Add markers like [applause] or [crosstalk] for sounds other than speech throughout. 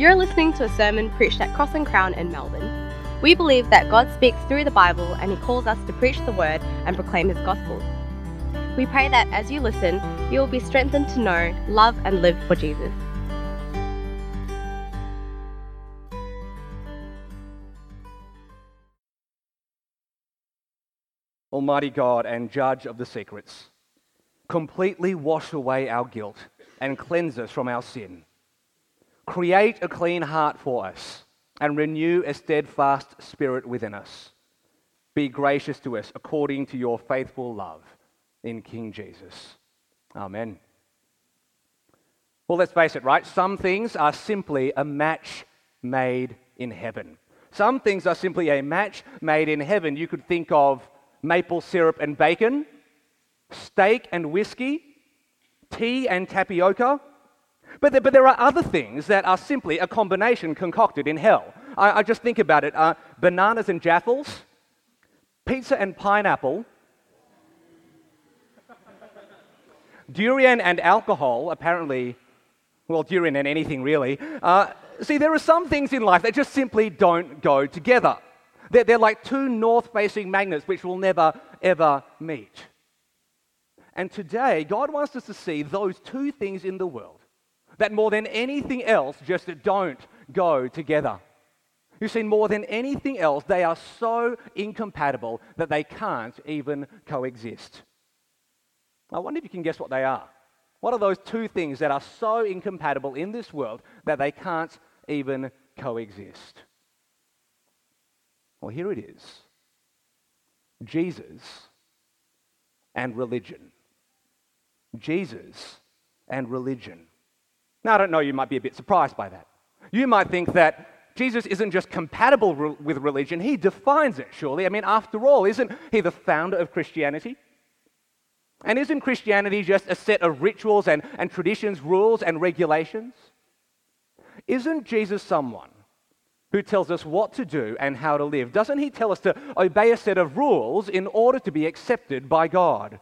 You're listening to a sermon preached at Cross and Crown in Melbourne. We believe that God speaks through the Bible and He calls us to preach the Word and proclaim His gospel. We pray that as you listen, you will be strengthened to know, love, and live for Jesus. Almighty God and Judge of the secrets, completely wash away our guilt and cleanse us from our sin. Create a clean heart for us and renew a steadfast spirit within us. Be gracious to us according to your faithful love in King Jesus. Amen. Well, let's face it, right? Some things are simply a match made in heaven. Some things are simply a match made in heaven. You could think of maple syrup and bacon, steak and whiskey, tea and tapioca. But there, but there are other things that are simply a combination concocted in hell. I, I just think about it uh, bananas and jaffles, pizza and pineapple, durian and alcohol, apparently, well, durian and anything really. Uh, see, there are some things in life that just simply don't go together. They're, they're like two north facing magnets which will never, ever meet. And today, God wants us to see those two things in the world that more than anything else just don't go together. You see, more than anything else, they are so incompatible that they can't even coexist. I wonder if you can guess what they are. What are those two things that are so incompatible in this world that they can't even coexist? Well, here it is Jesus and religion. Jesus and religion. Now, I don't know, you might be a bit surprised by that. You might think that Jesus isn't just compatible re- with religion, he defines it, surely. I mean, after all, isn't he the founder of Christianity? And isn't Christianity just a set of rituals and, and traditions, rules and regulations? Isn't Jesus someone who tells us what to do and how to live? Doesn't he tell us to obey a set of rules in order to be accepted by God?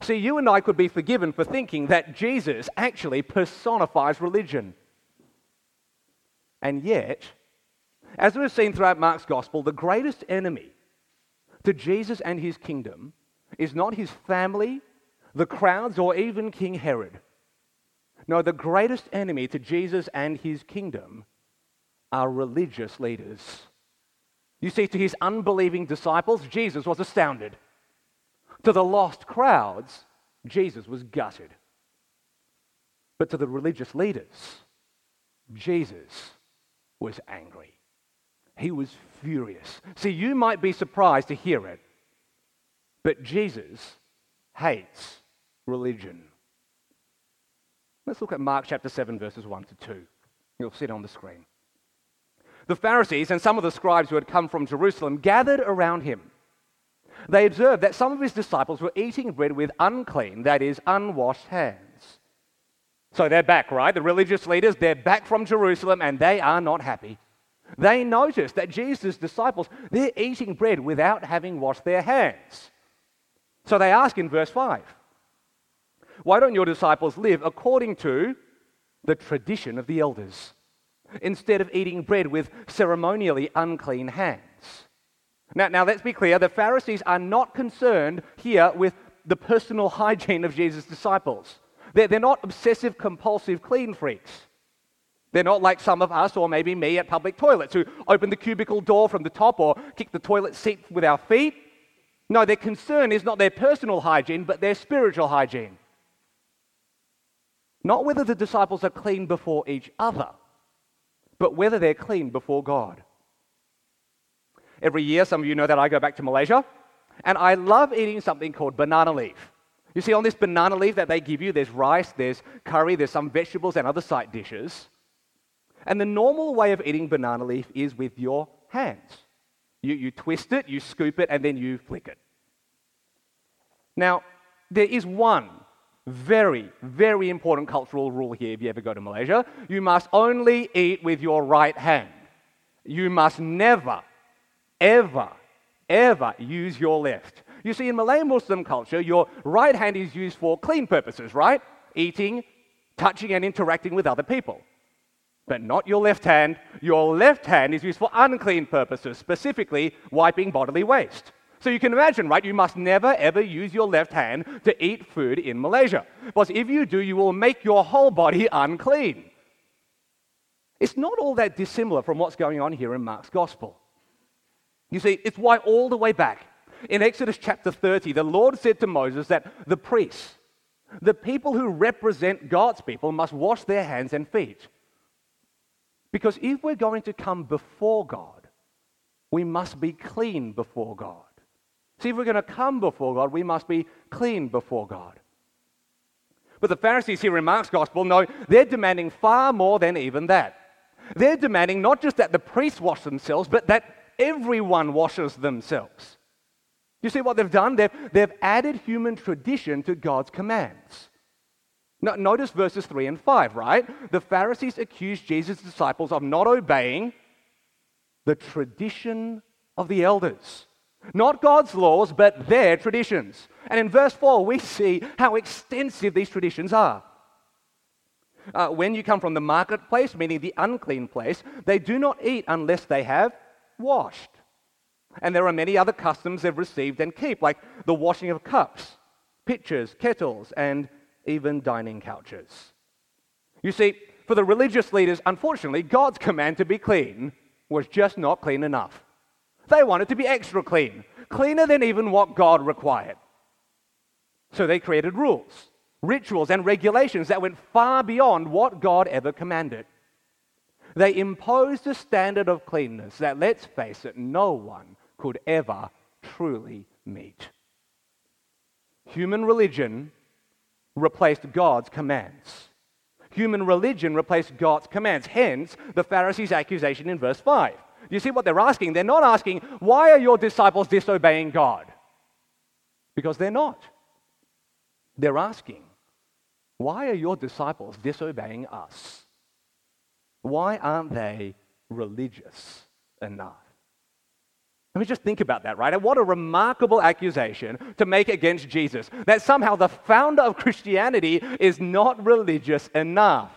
See, you and I could be forgiven for thinking that Jesus actually personifies religion. And yet, as we've seen throughout Mark's gospel, the greatest enemy to Jesus and his kingdom is not his family, the crowds, or even King Herod. No, the greatest enemy to Jesus and his kingdom are religious leaders. You see, to his unbelieving disciples, Jesus was astounded. To the lost crowds, Jesus was gutted. But to the religious leaders, Jesus was angry. He was furious. See, you might be surprised to hear it, but Jesus hates religion. Let's look at Mark chapter 7, verses 1 to 2. You'll see it on the screen. The Pharisees and some of the scribes who had come from Jerusalem gathered around him they observed that some of his disciples were eating bread with unclean, that is, unwashed hands. So they're back, right? The religious leaders, they're back from Jerusalem and they are not happy. They notice that Jesus' disciples, they're eating bread without having washed their hands. So they ask in verse 5 Why don't your disciples live according to the tradition of the elders instead of eating bread with ceremonially unclean hands? Now, now, let's be clear the Pharisees are not concerned here with the personal [laughs] hygiene of Jesus' disciples. They're, they're not obsessive compulsive clean freaks. They're not like some of us, or maybe me, at public toilets who open the cubicle door from the top or kick the toilet seat with our feet. No, their concern is not their personal hygiene, but their spiritual hygiene. Not whether the disciples are clean before each other, but whether they're clean before God. Every year, some of you know that I go back to Malaysia, and I love eating something called banana leaf. You see, on this banana leaf that they give you, there's rice, there's curry, there's some vegetables and other side dishes. And the normal way of eating banana leaf is with your hands. You, you twist it, you scoop it, and then you flick it. Now, there is one very, very important cultural rule here if you ever go to Malaysia. You must only eat with your right hand. You must never ever, ever use your left. You see, in Malay Muslim culture, your right hand is used for clean purposes, right? Eating, touching, and interacting with other people. but not your left hand. Your left hand is used for unclean purposes, specifically wiping bodily waste. So you can imagine, right? You must never ever use your left hand to eat food in Malaysia. Because if you do, you will make your whole body unclean. It's not all that dissimilar from what's going on here in Mark's gospel. You see, it's why all the way back in Exodus chapter 30, the Lord said to Moses that the priests, the people who represent God's people, must wash their hands and feet. Because if we're going to come before God, we must be clean before God. See, if we're going to come before God, we must be clean before God. But the Pharisees here in Mark's gospel know they're demanding far more than even that. They're demanding not just that the priests wash themselves, but that everyone washes themselves. You see what they've done? They've, they've added human tradition to God's commands. Now, notice verses 3 and 5, right? The Pharisees accused Jesus' disciples of not obeying the tradition of the elders. Not God's laws, but their traditions. And in verse 4, we see how extensive these traditions are. Uh, when you come from the marketplace, meaning the unclean place, they do not eat unless they have washed. And there are many other customs they've received and keep, like the washing of cups, pitchers, kettles, and even dining couches. You see, for the religious leaders, unfortunately, God's command to be clean was just not clean enough. They wanted to be extra clean, cleaner than even what God required. So they created rules, rituals, and regulations that went far beyond what God ever commanded. They imposed a standard of cleanness that, let's face it, no one could ever truly meet. Human religion replaced God's commands. Human religion replaced God's commands. Hence, the Pharisees' accusation in verse 5. You see what they're asking? They're not asking, why are your disciples disobeying God? Because they're not. They're asking, why are your disciples disobeying us? Why aren't they religious enough? Let me just think about that, right? And what a remarkable accusation to make against Jesus that somehow the founder of Christianity is not religious enough.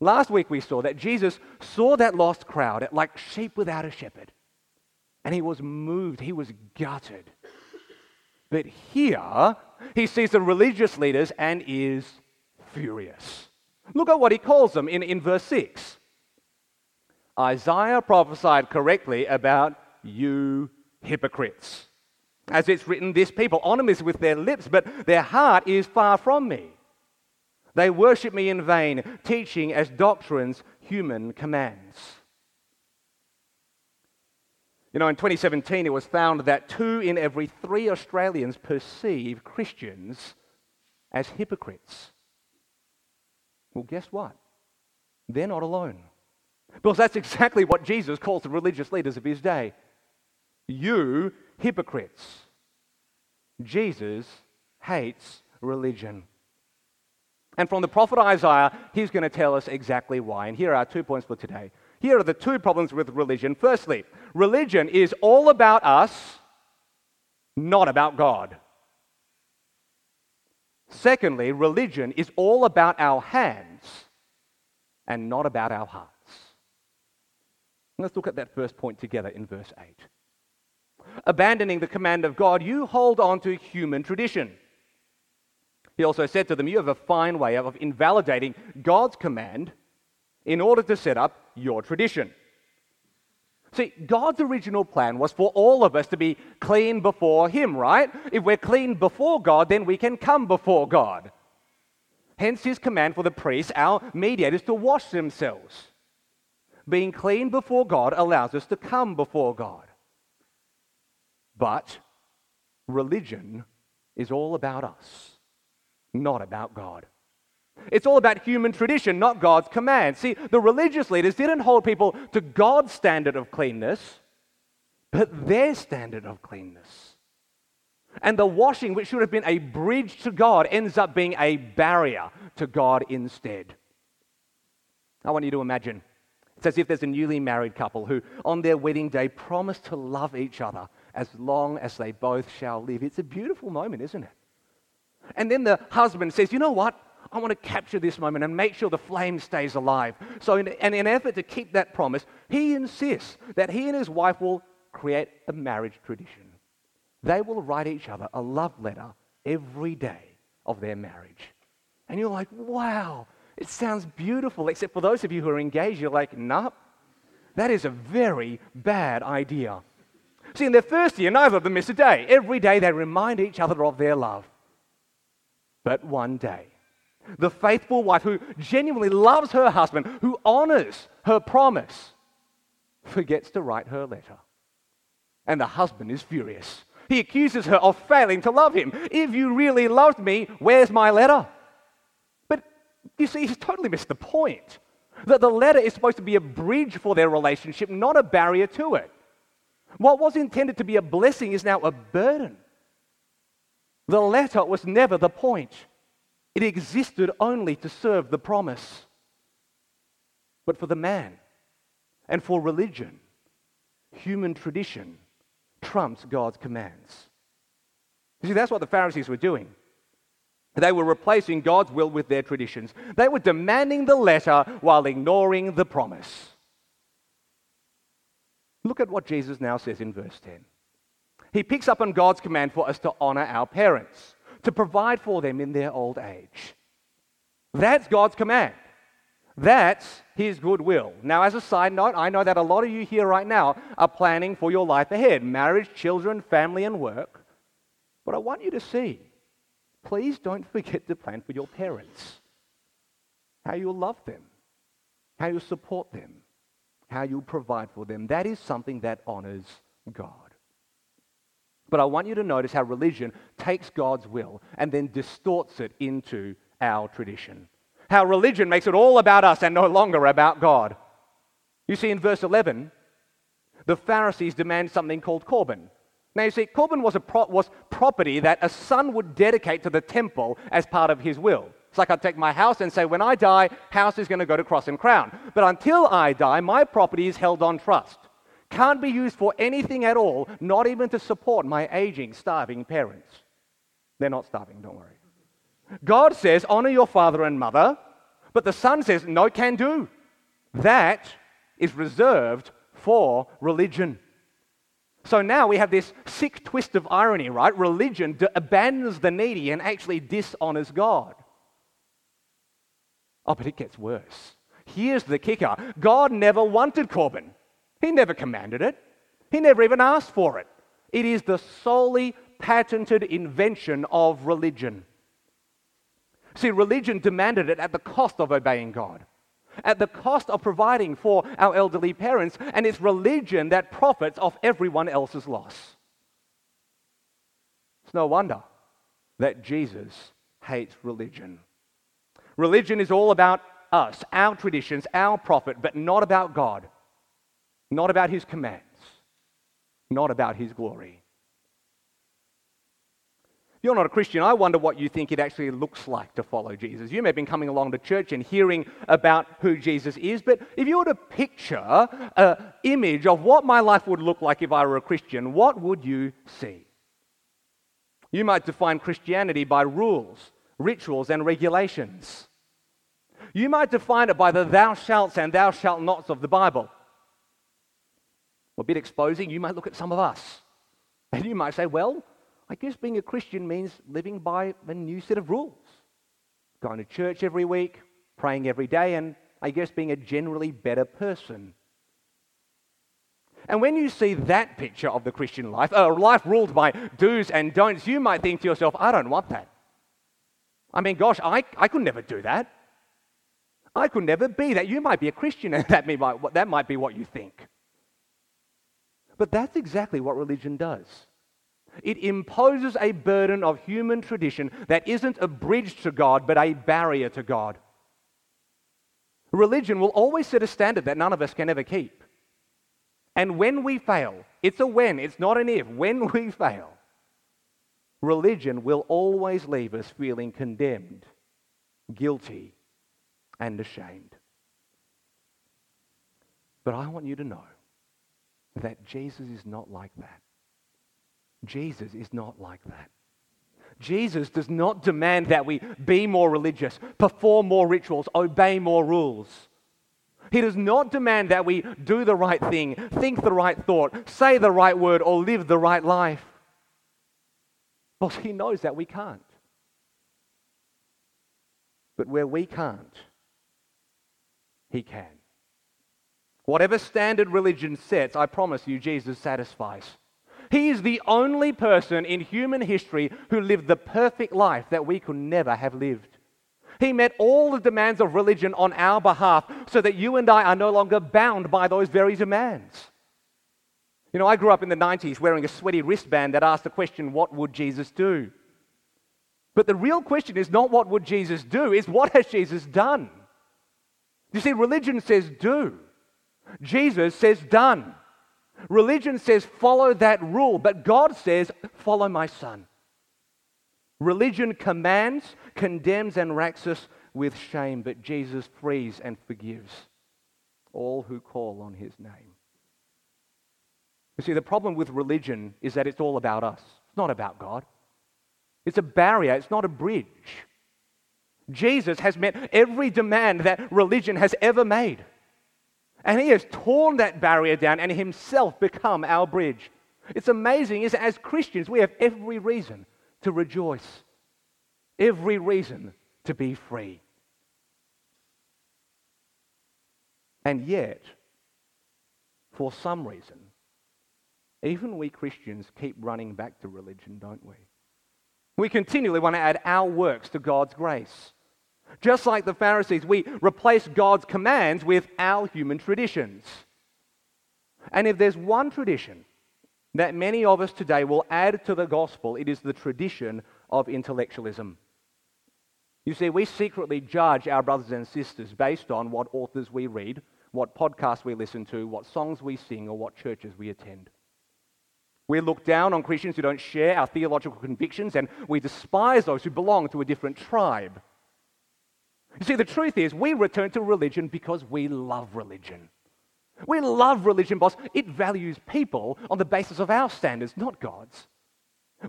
Last week we saw that Jesus saw that lost crowd like sheep without a shepherd. And he was moved, he was gutted. But here, he sees the religious leaders and is furious. Look at what he calls them in, in verse 6. Isaiah prophesied correctly about you hypocrites. As it's written, this people honor me with their lips, but their heart is far from me. They worship me in vain, teaching as doctrines human commands. You know, in 2017, it was found that two in every three Australians perceive Christians as hypocrites. Well, guess what? They're not alone. Because that's exactly what Jesus calls the religious leaders of his day. You hypocrites. Jesus hates religion. And from the prophet Isaiah, he's going to tell us exactly why. And here are two points for today. Here are the two problems with religion. Firstly, religion is all about us, not about God. Secondly, religion is all about our hands and not about our hearts. Let's look at that first point together in verse 8. Abandoning the command of God, you hold on to human tradition. He also said to them, You have a fine way of invalidating God's command in order to set up your tradition. See, God's original plan was for all of us to be clean before Him, right? If we're clean before God, then we can come before God. Hence His command for the priests, our mediators, to wash themselves. Being clean before God allows us to come before God. But religion is all about us not about God. It's all about human tradition, not God's command. See, the religious leaders didn't hold people to God's standard of cleanness, but their standard of cleanness. And the washing, which should have been a bridge to God, ends up being a barrier to God instead. I want you to imagine it's as if there's a newly married couple who, on their wedding day, promise to love each other as long as they both shall live. It's a beautiful moment, isn't it? And then the husband says, You know what? I want to capture this moment and make sure the flame stays alive. So, in, in an effort to keep that promise, he insists that he and his wife will create a marriage tradition. They will write each other a love letter every day of their marriage. And you're like, wow, it sounds beautiful. Except for those of you who are engaged, you're like, nah, that is a very bad idea. See, in their first year, neither of them miss a day. Every day they remind each other of their love. But one day, the faithful wife who genuinely loves her husband, who honors her promise, forgets to write her letter. And the husband is furious. He accuses her of failing to love him. If you really loved me, where's my letter? But you see, he's totally missed the point. That the letter is supposed to be a bridge for their relationship, not a barrier to it. What was intended to be a blessing is now a burden. The letter was never the point, it existed only to serve the promise. But for the man and for religion, human tradition trumps God's commands. You see, that's what the Pharisees were doing. They were replacing God's will with their traditions. They were demanding the letter while ignoring the promise. Look at what Jesus now says in verse 10. He picks up on God's command for us to honor our parents, to provide for them in their old age. That's God's command. That's His goodwill. Now, as a side note, I know that a lot of you here right now are planning for your life ahead marriage, children, family, and work. But I want you to see please don't forget to plan for your parents. How you'll love them, how you'll support them, how you'll provide for them. That is something that honors God. But I want you to notice how religion takes God's will and then distorts it into our tradition. How religion makes it all about us and no longer about God. You see, in verse 11, the Pharisees demand something called Corban. Now, you see, Corban was, a pro- was property that a son would dedicate to the temple as part of his will. It's like I'd take my house and say, when I die, house is going to go to Cross and Crown. But until I die, my property is held on trust. Can't be used for anything at all, not even to support my aging, starving parents. They're not starving, don't worry. God says, honor your father and mother, but the son says, no can do. That is reserved for religion. So now we have this sick twist of irony, right? Religion d- abandons the needy and actually dishonors God. Oh, but it gets worse. Here's the kicker God never wanted Corban. He never commanded it, He never even asked for it. It is the solely patented invention of religion. See, religion demanded it at the cost of obeying God, at the cost of providing for our elderly parents, and it's religion that profits off everyone else's loss. It's no wonder that Jesus hates religion. Religion is all about us, our traditions, our profit, but not about God not about his commands, not about his glory. If you're not a Christian, I wonder what you think it actually looks like to follow Jesus. You may have been coming along to church and hearing about who Jesus is, but if you were to picture an image of what my life would look like if I were a Christian, what would you see? You might define Christianity by rules, rituals, and regulations. You might define it by the thou shalt and thou shalt nots of the Bible a bit exposing, you might look at some of us [laughs] and you might say, well, I guess being a Christian means living by a new set of rules. Going to church every week, praying every day, and I guess being a generally better person. And when you see that picture of the Christian life, a life ruled by do's and don'ts, you might think to yourself, I don't want that. I mean, gosh, I, I could never do that. I could never be that. You might be a Christian, [laughs] and that, may, that might be what you think. But that's exactly what religion does. It imposes a burden of human tradition that isn't a bridge to God, but a barrier to God. Religion will always set a standard that none of us can ever keep. And when we fail, it's a when, it's not an if, when [laughs] we fail, religion will always leave us feeling condemned, guilty, and ashamed. But I want you to know that Jesus is not like that. Jesus is not like that. Jesus does not demand that we be more religious, perform more rituals, obey more rules. He does not demand that we do the right thing, think the right thought, say the right word, or live the right life. Well, he knows that we can't. But where we can't, he can. Whatever standard religion sets, I promise you, Jesus satisfies. He is the only person in human history who lived the perfect life that we could never have lived. He met all the demands of religion on our behalf so that you and I are no longer bound by those very demands. You know, I grew up in the 90s wearing a sweaty wristband that asked the question, What would Jesus do? But the real question is not what would Jesus do, is what has Jesus done? You see, religion says do, Jesus says done. Religion says follow that rule, but God says follow my son. Religion commands, condemns, and racks us with shame, but Jesus frees and forgives all who call on his name. You see, the problem with religion is that it's all about us, it's not about God. It's a barrier, it's not a bridge. Jesus has met every demand that religion has ever made. And he has torn that barrier down and himself become our bridge. It's amazing, is as Christians, we have every reason to rejoice, every reason to be free. And yet, for some reason, even we Christians keep running back to religion, don't we? We continually want to add our works to God's grace. Just like the Pharisees, we replace God's commands with our human traditions. And if there's one tradition that many of us today will add to the gospel, it is the tradition of intellectualism. You see, we secretly judge our brothers and sisters based on what authors we read, what podcasts we listen to, what songs we sing, or what churches we attend. We look down on Christians who don't share our theological convictions, and we despise those who belong to a different tribe. You see, the truth is, we return to religion because we love religion. We love religion because it values people on the basis of our standards, not God's.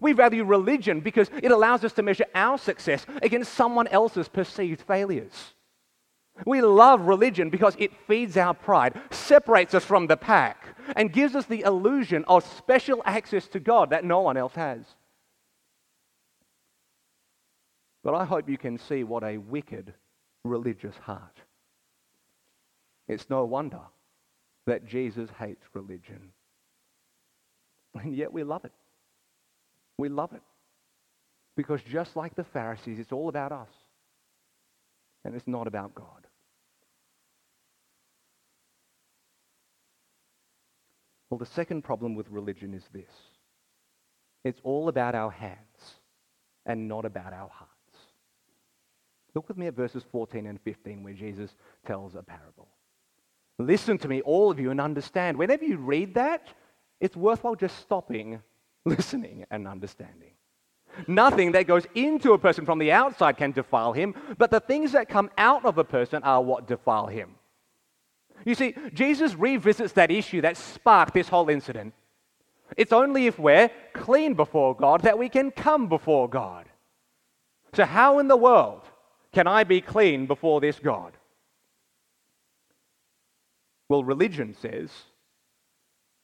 We value religion because it allows us to measure our success against someone else's perceived failures. We love religion because it feeds our pride, separates us from the pack, and gives us the illusion of special access to God that no one else has. But I hope you can see what a wicked religious heart. It's no wonder that Jesus hates religion. And yet we love it. We love it. Because just like the Pharisees, it's all about us. And it's not about God. Well, the second problem with religion is this it's all about our hands and not about our heart. Look with me at verses 14 and 15 where Jesus tells a parable. Listen to me, all of you, and understand. Whenever you read that, it's worthwhile just stopping, [laughs] listening, and understanding. Nothing that goes into a person from the outside can defile him, but the things that come out of a person are what defile him. You see, Jesus revisits that issue that sparked this whole incident. It's only if we're clean before God that we can come before God. So, how in the world can I be clean before this God? Well, religion says,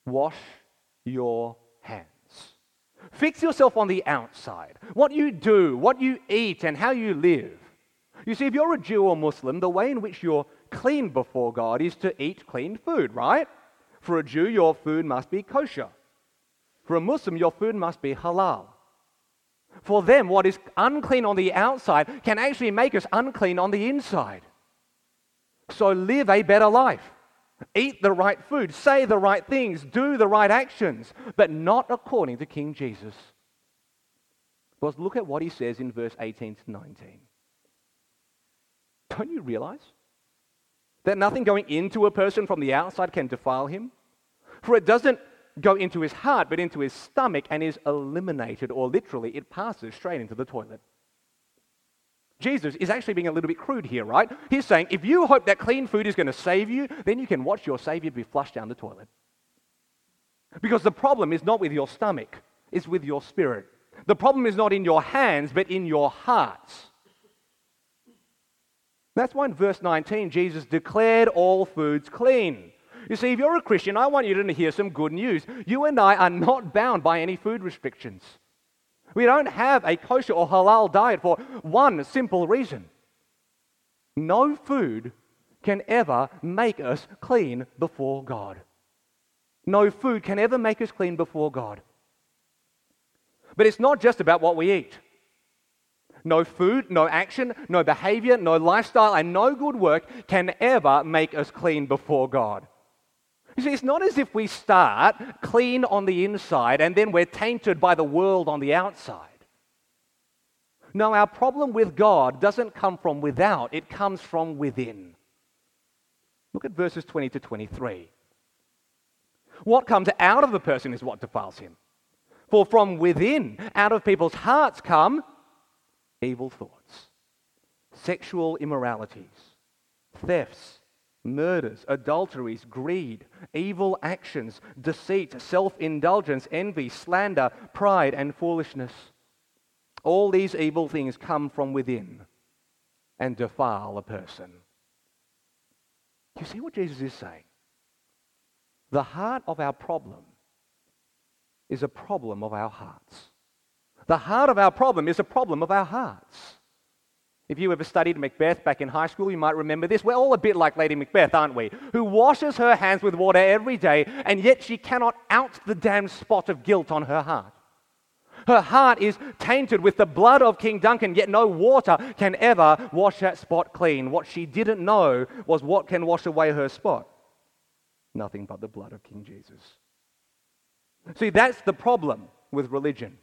wash your hands. Fix yourself on the outside. What you do, what you eat, and how you live. You see, if you're a Jew or Muslim, the way in which you're clean before God is to eat clean food, right? For a Jew, your food must be kosher. For a Muslim, your food must be halal. For them, what is unclean on the outside can actually make us unclean on the inside. So live a better life. Eat the right food, say the right things, do the right actions, but not according to King Jesus. Because look at what he says in verse 18 to 19. Don't you realize that nothing going into a person from the outside can defile him? For it doesn't go into his heart, but into his stomach and is eliminated, or literally, it passes straight into the toilet. Jesus is actually being a little bit crude here, right? He's saying, if you hope that clean food is going to save you, then you can watch your Savior be flushed down the toilet. Because the problem is not with your stomach, it's with your spirit. The problem is not in your hands, but in your hearts. That's why in verse 19, Jesus declared all foods clean. You see, if you're a Christian, I want you to hear some good news. You and I are not bound by any food restrictions. We don't have a kosher or halal diet for one simple reason no food can ever make us clean before God. No food can ever make us clean before God. But it's not just about what we eat. No food, no action, no behavior, no lifestyle, and no good work can ever make us clean before God. You [laughs] see, it's not as if we start clean on the inside and then we're tainted by the world on the outside. No, our problem with God doesn't come from without, it comes from within. Look at verses 20 to 23. What comes out of the person is what defiles him. For from within, out of people's hearts, come evil thoughts, sexual immoralities, thefts, murders, adulteries, greed, evil actions, deceit, self indulgence, envy, slander, pride, and foolishness. All these evil things come from within and defile a person. You see what Jesus is saying? The heart of our problem is a problem of our hearts. The heart of our problem is a problem of our hearts. If you ever studied Macbeth back in high school, you might remember this. We're all a bit like Lady Macbeth, aren't we? Who washes her hands with water every day, and yet she cannot out the damn spot of guilt on her heart. Her heart is tainted with the blood of King Duncan, yet no water can ever wash that spot clean. What she didn't know was what can wash away her spot. Nothing but the blood of King Jesus. See, that's the problem with religion.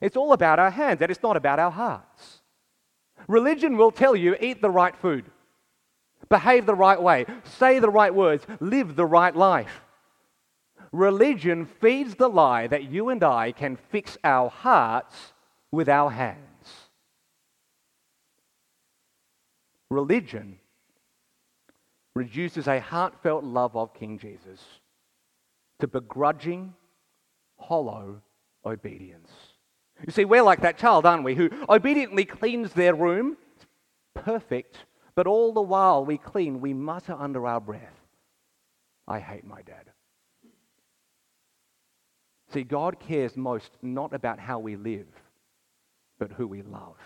It's all about our hands, and it's not about our hearts. Religion will tell you eat the right food, behave the right way, say the right words, live the right life. Religion feeds the lie that you and I can fix our hearts with our hands. Religion reduces a heartfelt love of King Jesus to begrudging, hollow obedience. You see, we're like that child, aren't we, who obediently cleans their room, it's perfect, but all the while we clean, we mutter under our breath, I hate my dad. See, God cares most not about how we live, but who we love.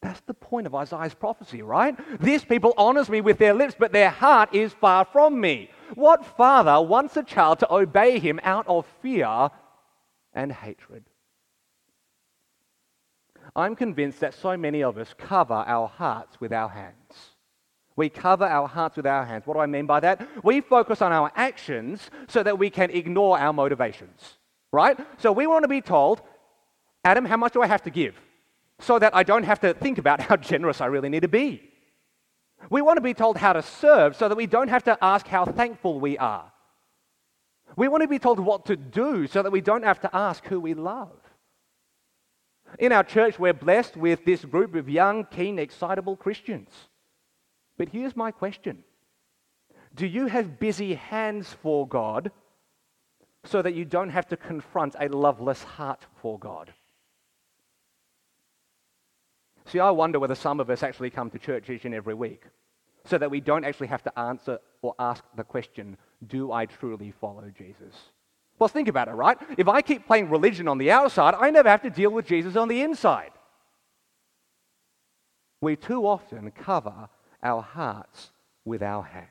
That's the point of Isaiah's prophecy, right? These people honors me with their lips, but their heart is far from me. What father wants a child to obey him out of fear and hatred? I'm convinced that so many of us cover our hearts with our hands. We cover our hearts with our hands. What do I mean by that? We focus on our actions so that we can ignore our motivations, right? So we want to be told, Adam, how much do I have to give? So that I don't have to think about [laughs] how generous I really need to be. We want to be told how to serve so that we don't have to ask how thankful we are. We want to be told what to do so that we don't have to ask who we love. In our church, we're blessed with this group of young, keen, excitable Christians. But here's my question Do you have busy hands for God so that you don't have to confront a loveless heart for God? See, I wonder whether some of us actually come to church each and every week so that we don't actually have to answer or ask the question, Do I truly follow Jesus? Well, think about it, right? If I keep playing religion on the outside, I never have to deal with Jesus on the inside. We too often cover our hearts with our hands.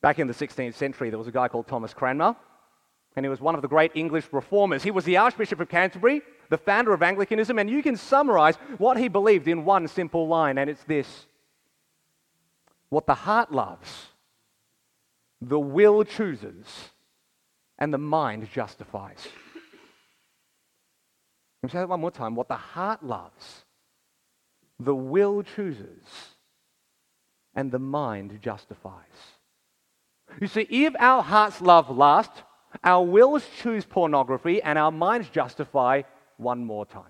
Back in the 16th century, there was a guy called Thomas Cranmer, and he was one of the great English reformers. He was the Archbishop of Canterbury, the founder of Anglicanism, and you can summarize what he believed in one simple line, and it's this What the heart loves, the will chooses, and the mind justifies. Let me say that one more time. What the heart loves, the will chooses and the mind justifies. You see, if our hearts love lust, our wills choose pornography, and our minds justify one more time.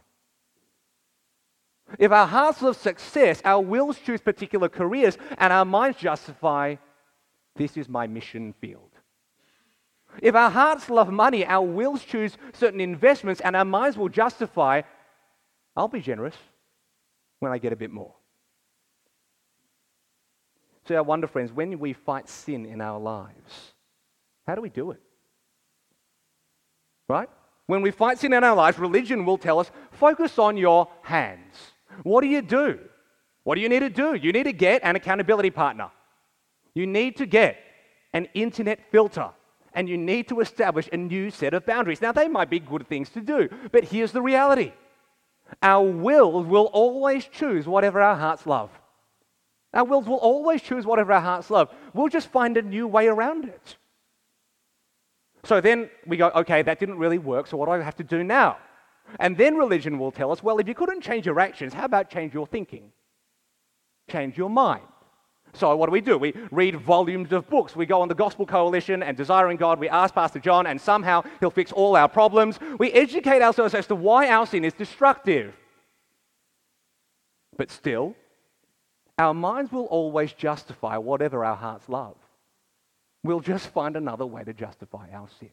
If our hearts love success, our wills choose particular careers, and our minds justify this is my mission field. If our hearts love money, our wills choose certain investments, and our minds will justify, I'll be generous when I get a bit more. So, I wonder, friends, when we fight sin in our lives, how do we do it? Right? When we fight sin in our lives, religion will tell us focus on your hands. What do you do? What do you need to do? You need to get an accountability partner. You need to get an internet filter. And you need to establish a new set of boundaries. Now, they might be good things to do, but here's the reality our wills will always choose whatever our hearts love. Our wills will always choose whatever our hearts love. We'll just find a new way around it. So then we go, okay, that didn't really work, so what do I have to do now? And then religion will tell us, well, if you couldn't change your actions, how about change your thinking? Change your mind. So what do we do? We read volumes of books. We go on the Gospel Coalition and Desiring God. We ask Pastor John, and somehow he'll fix all our problems. We educate ourselves as to why our sin is destructive. But still, our minds will always justify whatever our hearts love we'll just find another way to justify our sin.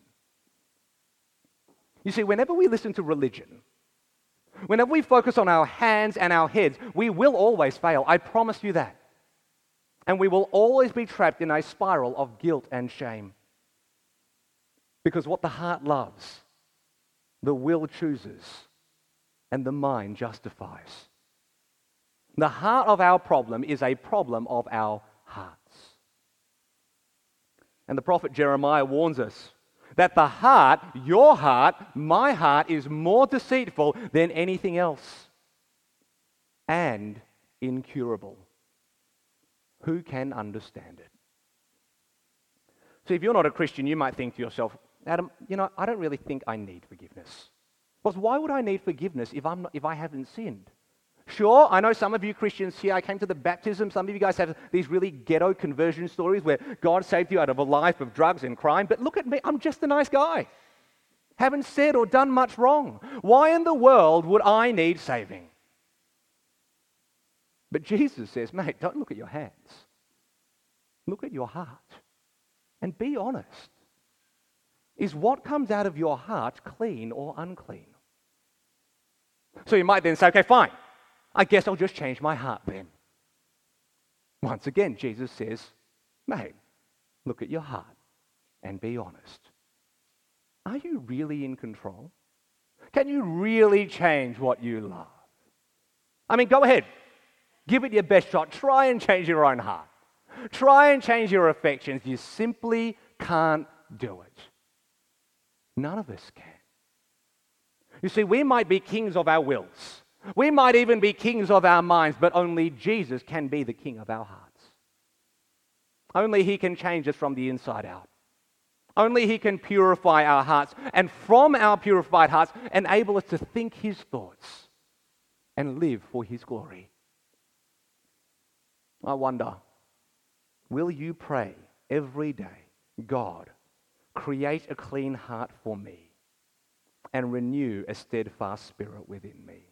You see, whenever we listen to religion, whenever we focus on our hands and our heads, we will always fail. I promise you that. And we will always be trapped in a spiral of guilt and shame. Because what the heart loves, the will chooses, and the mind justifies. The heart of our problem is a problem of our hearts. And the prophet Jeremiah warns us that the heart, your heart, my heart, is more deceitful than anything else and incurable. Who can understand it? So, if you're not a Christian, you might think to yourself, Adam, you know, I don't really think I need forgiveness. Because why would I need forgiveness if, I'm not, if I haven't sinned? Sure, I know some of you Christians here, I came to the baptism. Some of you guys have these really ghetto conversion stories where God saved you out of a life of drugs and crime. But look at me, I'm just a nice guy. Haven't said or done much wrong. Why in the world would I need saving? But Jesus says, mate, don't look at your hands. Look at your heart and be honest. Is what comes out of your heart clean or unclean? So you might then say, okay, fine. I guess I'll just change my heart then. Once again, Jesus says, mate, look at your heart and be honest. Are you really in control? Can you really change what you love? I mean, go ahead. Give it your best shot. Try and change your own heart. Try and change your affections. You simply can't do it. None of us can. You see, we might be kings of our wills. We might even be kings of our minds, but only Jesus can be the king of our hearts. Only He can change us from the inside out. Only He can purify our hearts, and from our purified hearts, enable us to think His thoughts and live for His glory. I wonder, will you pray every day, God, create a clean heart for me and renew a steadfast spirit within me?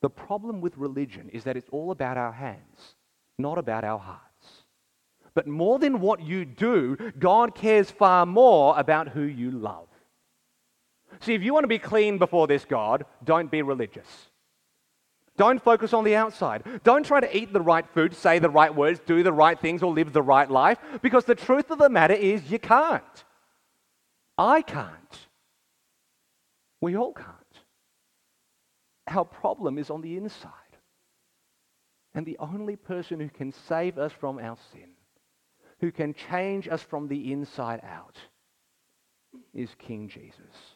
The problem with religion is that it's all about our hands, not about our hearts. But more than what you do, God cares far more about who you love. See, if you want to be clean before this God, don't be religious. Don't focus on the outside. Don't try to eat the right food, say the right words, do the right things, or live the right life, because the truth of the matter is you can't. I can't. We all can't. Our problem is on the inside. And the only person who can save us from our sin, who can change us from the inside out, is King Jesus.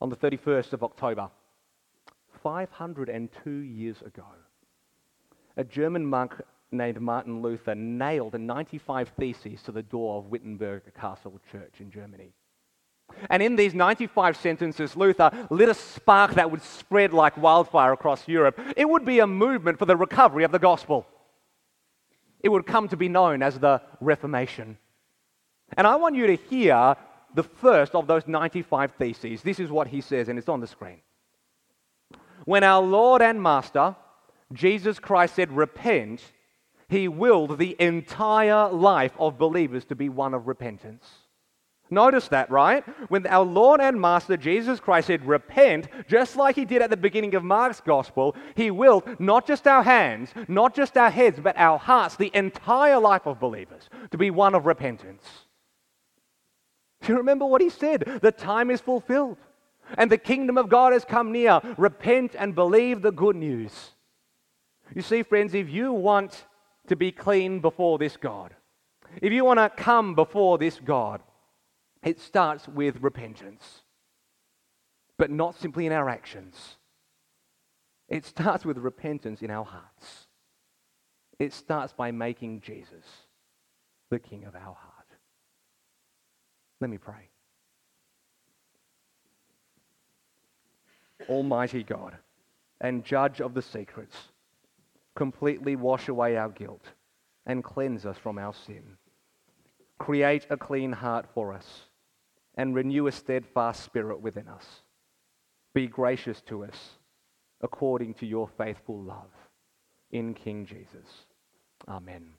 On the 31st of October, 502 years ago, a German monk named Martin Luther nailed 95 theses to the door of Wittenberg Castle Church in Germany. And in these 95 sentences, Luther lit a spark that would spread like wildfire across Europe. It would be a movement for the recovery of the gospel. It would come to be known as the Reformation. And I want you to hear the first of those 95 theses. This is what he says, and it's on the screen. When our Lord and Master, Jesus Christ, said, Repent, He willed the entire life of believers to be one of repentance. Notice that, right? When our Lord and Master Jesus Christ said, Repent, just like he did at the beginning of Mark's gospel, he willed not just our hands, not just our heads, but our hearts, the entire life of believers, to be one of repentance. Do you remember what he said? The time is fulfilled, and the kingdom of God has come near. Repent and believe the good news. You see, friends, if you want to be clean before this God, if you want to come before this God, it starts with repentance, but not simply in our actions. It starts with repentance in our hearts. It starts by making Jesus the King of our heart. Let me pray. Almighty God and Judge of the secrets, completely wash away our guilt and cleanse us from our sin. Create a clean heart for us and renew a steadfast spirit within us. Be gracious to us according to your faithful love. In King Jesus. Amen.